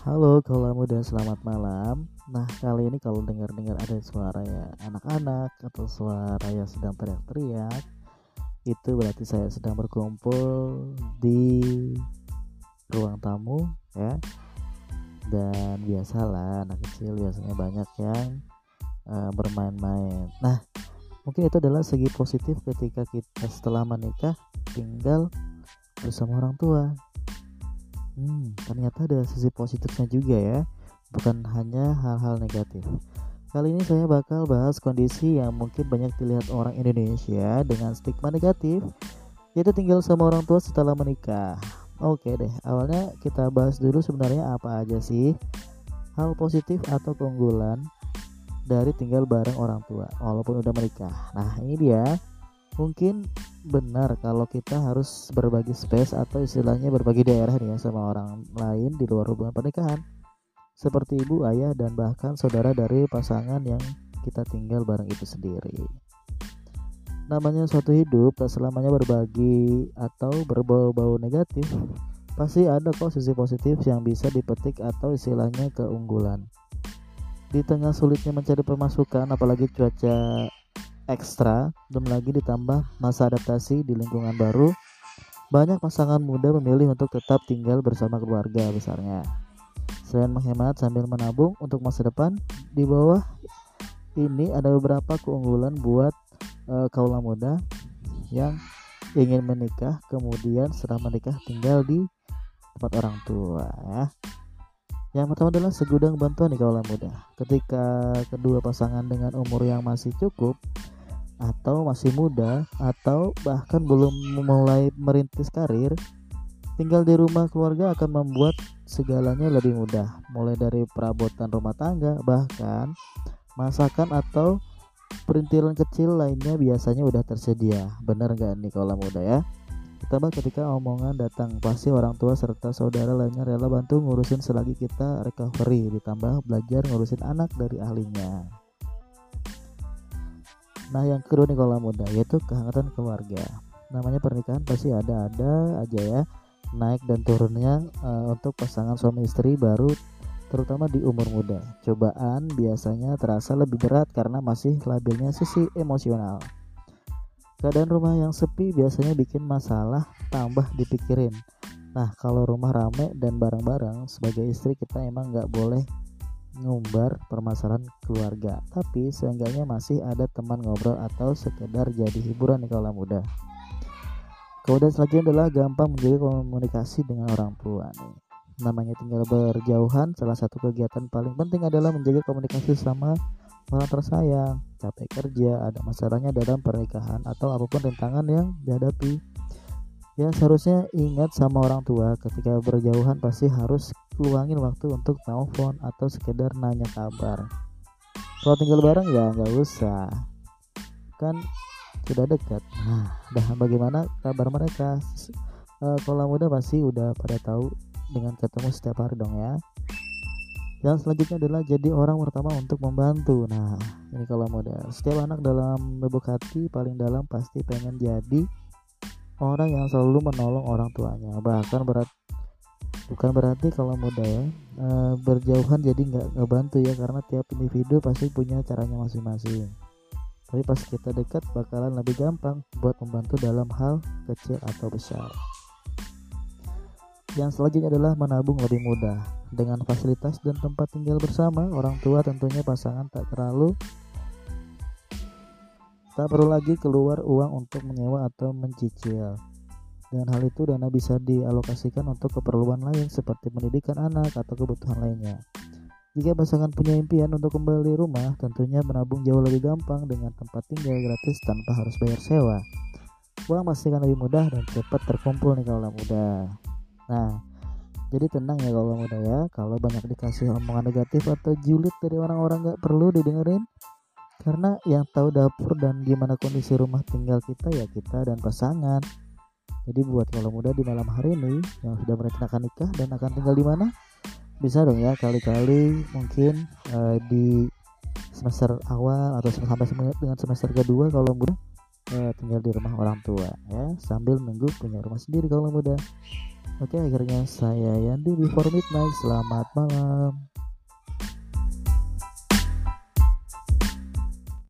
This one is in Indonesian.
Halo kaula muda selamat malam. Nah kali ini kalau dengar-dengar ada suara ya anak-anak atau suara yang sedang teriak-teriak Itu berarti saya sedang berkumpul di ruang tamu ya. Dan biasalah anak kecil biasanya banyak yang uh, bermain-main. Nah mungkin itu adalah segi positif ketika kita setelah menikah tinggal bersama orang tua Hmm, ternyata ada sisi positifnya juga ya, bukan hanya hal-hal negatif. Kali ini saya bakal bahas kondisi yang mungkin banyak dilihat orang Indonesia dengan stigma negatif, yaitu tinggal sama orang tua setelah menikah. Oke deh, awalnya kita bahas dulu sebenarnya apa aja sih hal positif atau keunggulan dari tinggal bareng orang tua walaupun udah menikah. Nah, ini dia. Mungkin benar kalau kita harus berbagi space atau istilahnya berbagi daerah nih ya sama orang lain di luar hubungan pernikahan seperti ibu, ayah, dan bahkan saudara dari pasangan yang kita tinggal bareng itu sendiri. Namanya suatu hidup tak selamanya berbagi atau berbau-bau negatif. Pasti ada kok sisi positif yang bisa dipetik atau istilahnya keunggulan. Di tengah sulitnya mencari pemasukan apalagi cuaca ekstra, belum lagi ditambah masa adaptasi di lingkungan baru, banyak pasangan muda memilih untuk tetap tinggal bersama keluarga besarnya. Selain menghemat sambil menabung untuk masa depan, di bawah ini ada beberapa keunggulan buat uh, kaula muda yang ingin menikah kemudian setelah menikah tinggal di tempat orang tua ya. Yang pertama adalah segudang bantuan nih kaula muda. Ketika kedua pasangan dengan umur yang masih cukup atau masih muda atau bahkan belum memulai merintis karir, tinggal di rumah keluarga akan membuat segalanya lebih mudah, mulai dari perabotan rumah tangga, bahkan masakan atau perintilan kecil lainnya biasanya udah tersedia. Benar nggak nih kalau muda ya? Ditambah ketika omongan datang, pasti orang tua serta saudara lainnya rela bantu ngurusin selagi kita recovery, ditambah belajar ngurusin anak dari ahlinya. Nah yang kedua nih kalau muda yaitu kehangatan keluarga. Namanya pernikahan pasti ada-ada aja ya naik dan turunnya uh, untuk pasangan suami istri baru terutama di umur muda. Cobaan biasanya terasa lebih berat karena masih labilnya sisi emosional. Keadaan rumah yang sepi biasanya bikin masalah tambah dipikirin. Nah kalau rumah rame dan bareng-bareng sebagai istri kita emang nggak boleh ngumbar permasalahan keluarga. Tapi seenggaknya masih ada teman ngobrol atau sekedar jadi hiburan nih kalau muda. Kemudian selanjutnya adalah gampang menjaga komunikasi dengan orang tua nih. Namanya tinggal berjauhan salah satu kegiatan paling penting adalah menjaga komunikasi sama orang tersayang. Capek kerja ada masalahnya dalam pernikahan atau apa pun rintangan yang dihadapi. Ya seharusnya ingat sama orang tua ketika berjauhan pasti harus luangin waktu untuk telepon atau sekedar nanya kabar. Kalau tinggal bareng ya nggak usah. Kan sudah dekat. Nah dah bagaimana kabar mereka? E, kalau muda pasti udah pada tahu dengan ketemu setiap hari dong ya. Yang selanjutnya adalah jadi orang pertama untuk membantu. Nah ini kalau muda. Setiap anak dalam lubuk hati paling dalam pasti pengen jadi orang yang selalu menolong orang tuanya. Bahkan berat bukan berarti kalau ya e, berjauhan jadi nggak ngebantu ya karena tiap individu pasti punya caranya masing-masing. Tapi pas kita dekat bakalan lebih gampang buat membantu dalam hal kecil atau besar. Yang selanjutnya adalah menabung lebih mudah. Dengan fasilitas dan tempat tinggal bersama orang tua tentunya pasangan tak terlalu Tak perlu lagi keluar uang untuk menyewa atau mencicil. Dengan hal itu dana bisa dialokasikan untuk keperluan lain seperti pendidikan anak atau kebutuhan lainnya. Jika pasangan punya impian untuk kembali rumah, tentunya menabung jauh lebih gampang dengan tempat tinggal gratis tanpa harus bayar sewa. Uang pasti akan lebih mudah dan cepat terkumpul nih kalau muda. Nah, jadi tenang ya kalau muda ya, kalau banyak dikasih omongan negatif atau julid dari orang-orang gak perlu didengerin, karena yang tahu dapur dan gimana kondisi rumah tinggal kita ya kita dan pasangan jadi buat kalau muda di malam hari ini yang sudah merencanakan nikah dan akan tinggal di mana bisa dong ya kali-kali mungkin uh, di semester awal atau sampai dengan semester kedua kalau muda uh, tinggal di rumah orang tua ya sambil nunggu punya rumah sendiri kalau muda Oke, akhirnya saya Yandi before midnight. Selamat malam.